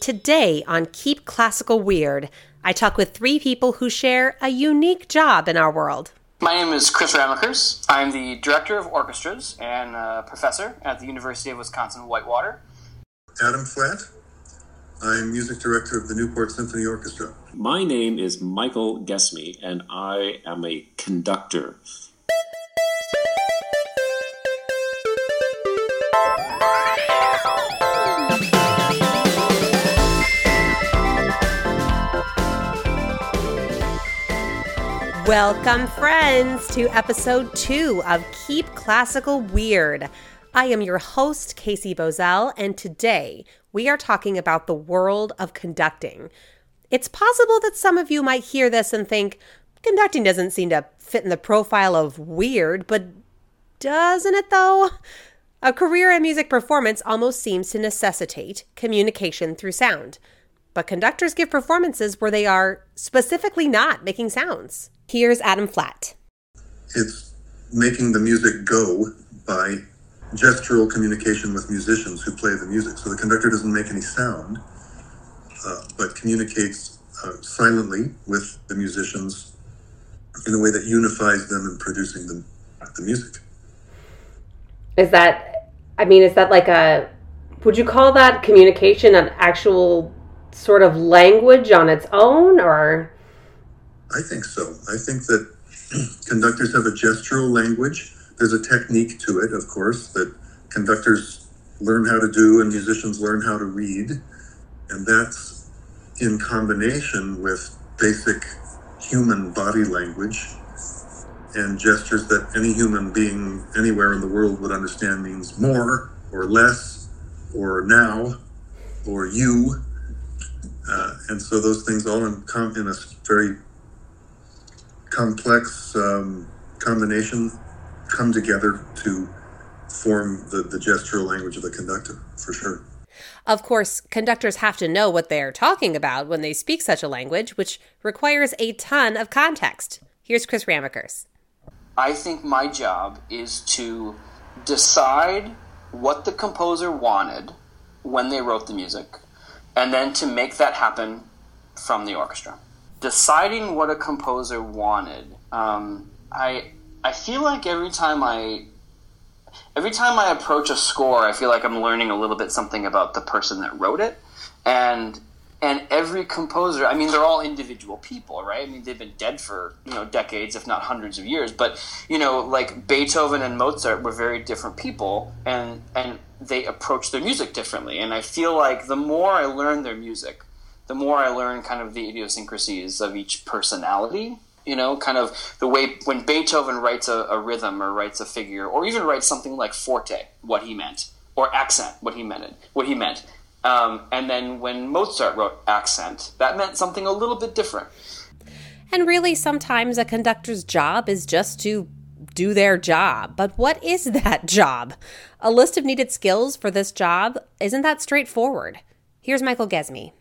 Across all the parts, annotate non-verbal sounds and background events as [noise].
Today on Keep Classical Weird, I talk with three people who share a unique job in our world. My name is Chris Ramakers. I'm the director of orchestras and a professor at the University of Wisconsin Whitewater. Adam Flatt. I'm music director of the Newport Symphony Orchestra. My name is Michael Gesme, and I am a conductor. Welcome, friends, to episode two of Keep Classical Weird. I am your host, Casey Bozell, and today we are talking about the world of conducting. It's possible that some of you might hear this and think, conducting doesn't seem to fit in the profile of weird, but doesn't it though? A career in music performance almost seems to necessitate communication through sound. But conductors give performances where they are specifically not making sounds. Here's Adam Flatt. It's making the music go by gestural communication with musicians who play the music. So the conductor doesn't make any sound, uh, but communicates uh, silently with the musicians in a way that unifies them in producing the, the music. Is that, I mean, is that like a, would you call that communication an actual sort of language on its own or? I think so. I think that [clears throat] conductors have a gestural language. There's a technique to it, of course, that conductors learn how to do and musicians learn how to read. And that's in combination with basic human body language and gestures that any human being anywhere in the world would understand means more or less or now or you. Uh, and so those things all in, com- in a very complex um, combination come together to form the, the gestural language of the conductor, for sure. Of course, conductors have to know what they're talking about when they speak such a language, which requires a ton of context. Here's Chris Ramakers. I think my job is to decide what the composer wanted when they wrote the music, and then to make that happen from the orchestra. Deciding what a composer wanted, um, I I feel like every time I every time I approach a score, I feel like I'm learning a little bit something about the person that wrote it, and and every composer, I mean, they're all individual people, right? I mean, they've been dead for you know decades, if not hundreds of years. But you know, like Beethoven and Mozart were very different people, and and they approach their music differently. And I feel like the more I learn their music, the more I learn kind of the idiosyncrasies of each personality you know kind of the way when beethoven writes a, a, rhythm or writes a figure or even writes something like forte what he meant or accent what he meant what he meant. Um, and then when mozart wrote accent that meant something a little bit different. And really sometimes a conductor's job is just to do their job. But what is that [laughs] job? A list of needed skills for this job? Isn't that straightforward? Here's michael gesme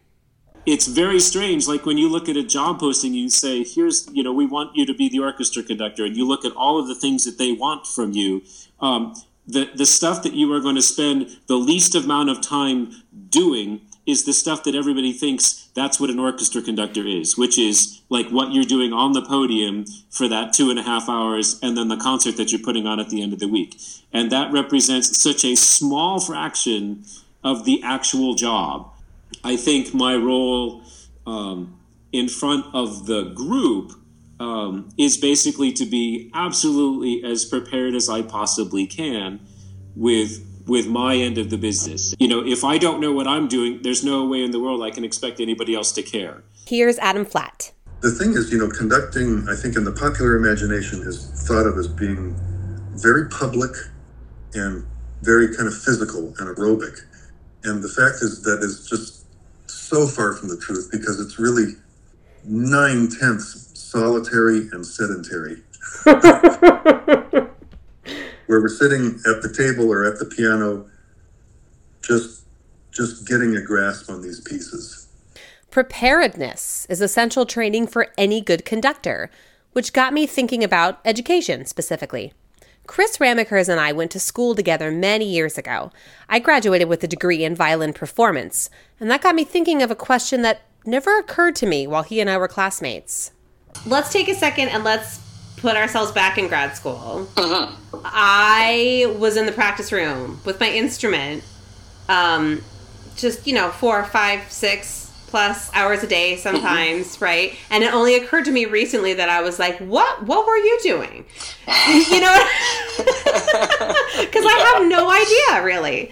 it's very strange. Like when you look at a job posting, you say, "Here's, you know, we want you to be the orchestra conductor," and you look at all of the things that they want from you. Um, the the stuff that you are going to spend the least amount of time doing is the stuff that everybody thinks that's what an orchestra conductor is, which is like what you're doing on the podium for that two and a half hours, and then the concert that you're putting on at the end of the week, and that represents such a small fraction of the actual job I think my role um, in front of the group um, is basically to be absolutely as prepared as I possibly can with with my end of the business. You know, if I don't know what I'm doing, there's no way in the world I can expect anybody else to care. Here's Adam Flatt. The thing is, you know, conducting, I think in the popular imagination is thought of as being very public and very kind of physical and aerobic. And the fact is that is just so far from the truth because it's really nine tenths solitary and sedentary. [laughs] Where we're sitting at the table or at the piano, just just getting a grasp on these pieces. Preparedness is essential training for any good conductor. which got me thinking about education specifically. Chris Ramakers and I went to school together many years ago. I graduated with a degree in violin performance, and that got me thinking of a question that never occurred to me while he and I were classmates. Let's take a second and let's put ourselves back in grad school. I was in the practice room with my instrument, um, just, you know, four, five, six plus hours a day sometimes, [laughs] right? And it only occurred to me recently that I was like, what? What were you doing? you know? Because [laughs] I have no idea, really.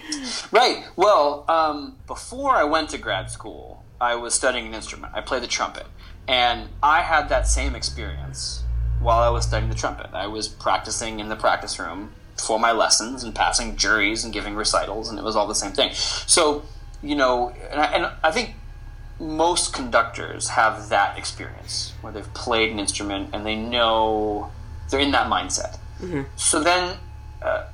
Right. Well, um, before I went to grad school, I was studying an instrument. I played the trumpet. And I had that same experience while I was studying the trumpet. I was practicing in the practice room for my lessons and passing juries and giving recitals, and it was all the same thing. So, you know, and I, and I think most conductors have that experience where they've played an instrument and they know they're in that mindset. So then, uh,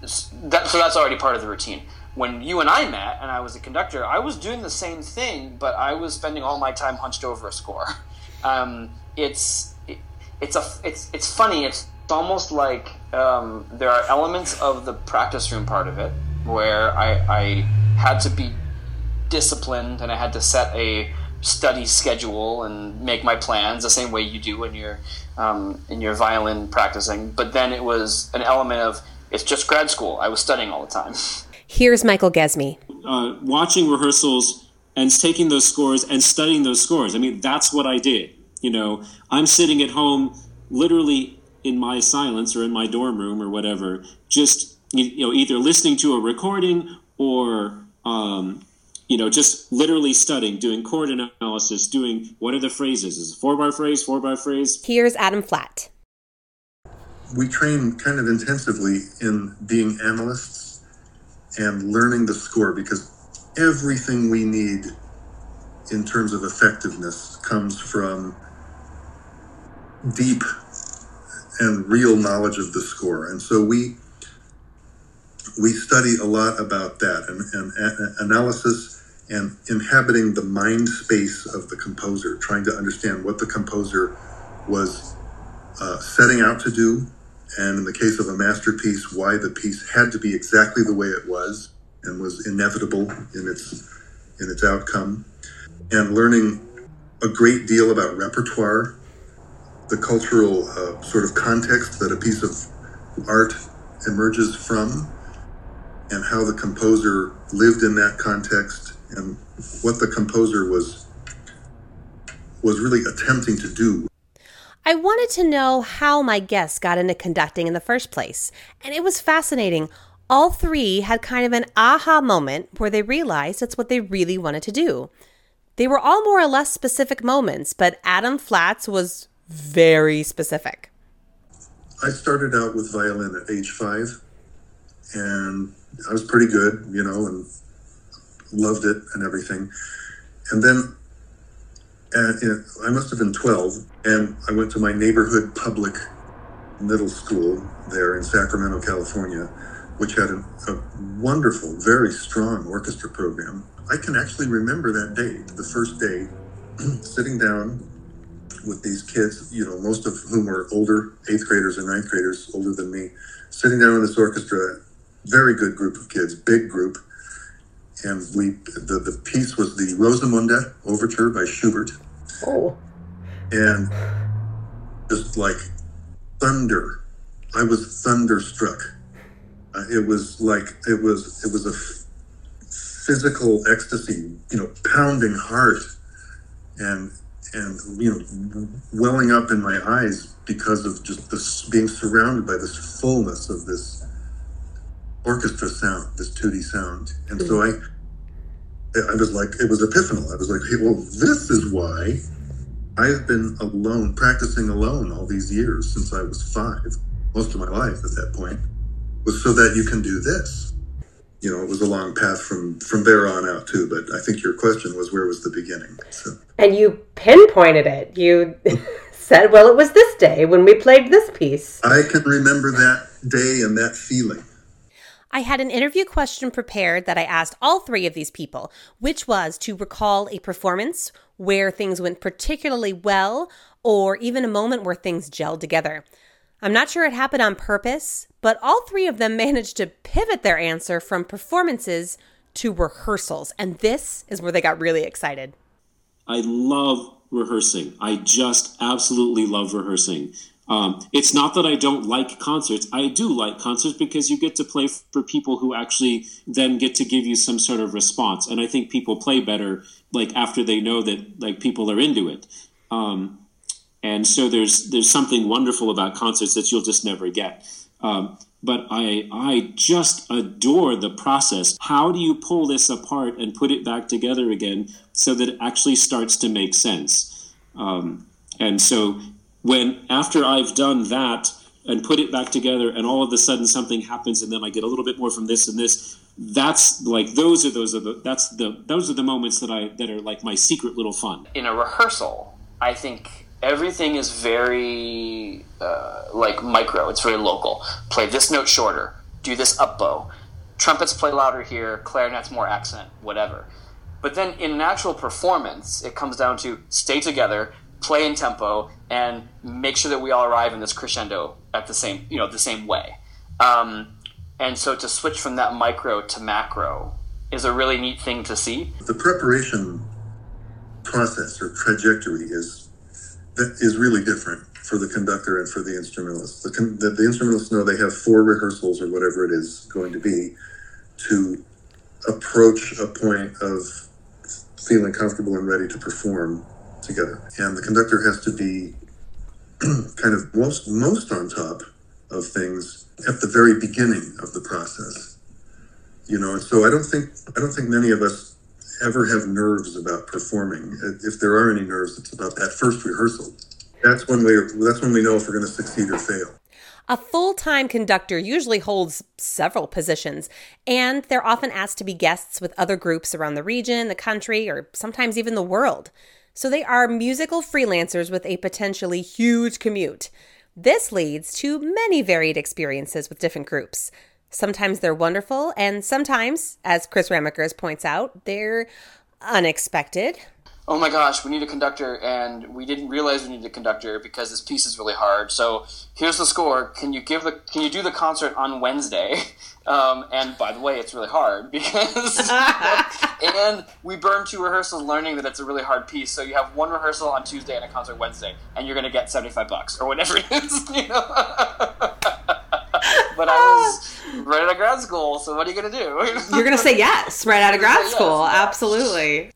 that, so that's already part of the routine. When you and I met, and I was a conductor, I was doing the same thing, but I was spending all my time hunched over a score. [laughs] Um, it's it, it's a it's it's funny. It's almost like um, there are elements of the practice room part of it where I, I had to be disciplined and I had to set a study schedule and make my plans the same way you do when you're um, in your violin practicing. But then it was an element of it's just grad school. I was studying all the time. Here's Michael Gesme. uh, watching rehearsals and taking those scores and studying those scores. I mean, that's what I did. You know, I'm sitting at home, literally in my silence or in my dorm room or whatever, just you you know, either listening to a recording or um, you know, just literally studying, doing chord analysis, doing what are the phrases? Is it four bar phrase, four bar phrase? Here's Adam Flatt. we train kind of intensively in being analysts and learning the score because everything we need in terms of effectiveness comes from deep and real knowledge of the score and so we we study a lot about that and, and a- analysis and inhabiting the mind space of the composer trying to understand what the composer was uh, setting out to do, and in the case of a masterpiece, why the piece had to be exactly the way it was and was inevitable in its in its outcome, and learning a great deal about repertoire, the cultural uh, sort of context that a piece of art emerges from, and how the composer lived in that context, and what the composer was was really attempting to do I wanted to know how my guests got into conducting in the first place, and it was fascinating. All three had kind of an aha moment where they realized it's what they really wanted to do. They were all more or less specific moments, but Adam Flatt's was very specific. I started out with violin at age five, and I was pretty good, you know, and loved it and everything. And then at, you know, I must have been 12, and I went to my neighborhood public middle school there in Sacramento, California, which had a, a wonderful, very strong orchestra program. I can actually remember that day, the first day, [clears throat] sitting down with these kids, you know, most of whom were older, eighth graders or ninth graders, older than me, sitting down in this orchestra, very good group of kids, big group. And we, the, the piece was the Rosamunde Overture by Schubert. Oh. And just like thunder, I was thunderstruck. Uh, it was like, it was, it was a f- physical ecstasy, you know, pounding heart and and you know welling up in my eyes because of just this being surrounded by this fullness of this orchestra sound this tooty sound and so i i was like it was epiphanal i was like hey, well this is why i've been alone practicing alone all these years since i was five most of my life at that point was so that you can do this you know, it was a long path from from there on out too. But I think your question was where was the beginning? So And you pinpointed it. You [laughs] said, well, it was this day when we played this piece. I can remember that day and that feeling. I had an interview question prepared that I asked all three of these people, which was to recall a performance where things went particularly well or even a moment where things gelled together. I'm not sure it happened on purpose, but all three of them [laughs] managed to pivot their answer from performances to rehearsals. And this is where they got really excited. I love rehearsing. I just absolutely love rehearsing. Um, it's not that I don't like concerts. I do like concerts because you get to play for people who actually then get to give you some sort of response. And I think people play better like after they know that like people are into it. Um, and so there's there's something wonderful about concerts that you'll just never get. Um, but I I just adore the process. How do you pull this apart and put it back together again so that it actually starts to make sense? Um, and so when after I've done that and put it back together, and all of a sudden something happens, and then I get a little bit more from this and this. That's like those are those are the that's the those are the moments that I that are like my secret little fun. In a rehearsal, I think everything is very uh, like micro. It's very local. Play this note shorter. Do this up bow. Trumpets play louder here. Clarinets more accent. Whatever. But then in an actual performance, it comes down to stay together, play in tempo, and make sure that we all arrive in this crescendo at the same you know the same way. Um, and so to switch from that micro to macro is a really neat thing to see. The preparation process or trajectory is that is really different for the conductor and for the instrumentalist. The, con- the, the instrumentalists know they have four rehearsals or whatever it is going to be to approach a point of feeling comfortable and ready to perform together. And the conductor has to be [clears throat] kind of most most on top of things at the very beginning of the process. You know, so I don't think I don't think many of us ever have nerves about performing. If there are any nerves, it's about that first rehearsal. That's when we that's when we know if we're going to succeed or fail. A full time conductor usually holds several positions, and they're often asked to be guests with other groups around the region, the country, or sometimes even the world. So they are musical freelancers with a potentially huge commute. This leads to many varied experiences with different groups. Sometimes they're wonderful, and sometimes, as Chris Ramakers points out, they're unexpected. Oh my gosh, we need a conductor, and we didn't realize we needed a conductor because this piece is really hard. So here's the score. Can you give the? Can you do the concert on Wednesday? [laughs] Um, and by the way, it's really hard because, [laughs] [laughs] and we burned two rehearsals learning that it's a really hard piece. So you have one rehearsal on Tuesday and a concert Wednesday, and you're going to get seventy five bucks or whatever it is. [laughs] You know. [laughs] but I was [laughs] right out of grad school, so what are you going to do? You're going to say yes right out of grad school. Yes, Absolutely.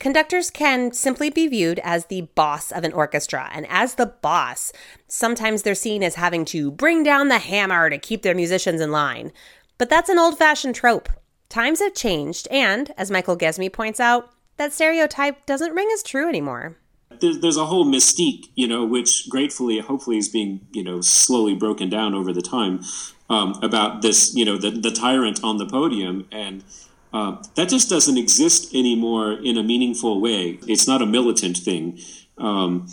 Conductors can simply be viewed as the boss of an orchestra, and as the boss, sometimes they're seen as having to bring down the hammer to keep their musicians in line. But that's an old fashioned trope. Times have changed, and as Michael Gesme points out, that stereotype doesn't ring as true anymore. There's, there's a whole mystique, you know, which gratefully, hopefully, is being, you know, slowly broken down over the time um, about this, you know, the, the tyrant on the podium. And uh, that just doesn't exist anymore in a meaningful way. It's not a militant thing. Um,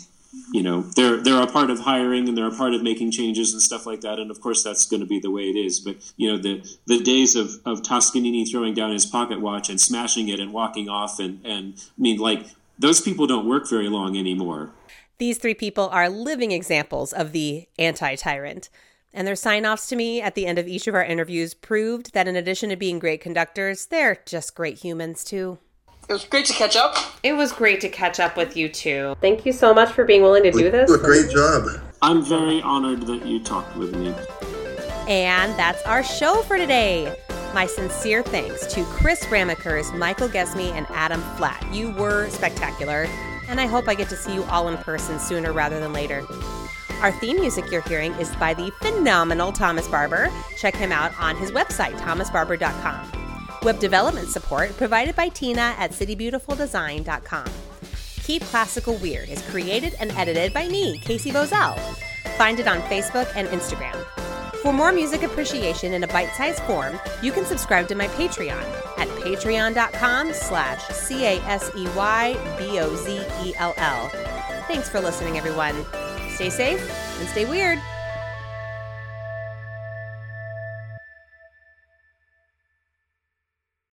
you know, they're they're a part of hiring and they're a part of making changes and stuff like that. And of course, that's going to be the way it is. But you know, the the days of of Toscanini throwing down his pocket watch and smashing it and walking off and and I mean, like those people don't work very long anymore. These three people are living examples of the anti tyrant. And their sign offs to me at the end of each of our interviews proved that in addition to being great conductors, they're just great humans too. It was great to catch up. It was great to catch up with you too. Thank you so much for being willing to do this. a great job. I'm very honored that you talked with me. And that's our show for today. My sincere thanks to Chris Ramakers, Michael Gesme, and Adam Flatt. You were spectacular, and I hope I get to see you all in person sooner rather than later. Our theme music you're hearing is by the phenomenal Thomas Barber. Check him out on his website, thomasbarber.com. Web development support provided by Tina at citybeautifuldesign.com. Keep Classical Weird is created and edited by me, Casey Bozell. Find it on Facebook and Instagram. For more music appreciation in a bite-sized form, you can subscribe to my Patreon at patreon.com slash C-A-S-E-Y-B-O-Z-E-L-L. Thanks for listening, everyone. Stay safe and stay weird.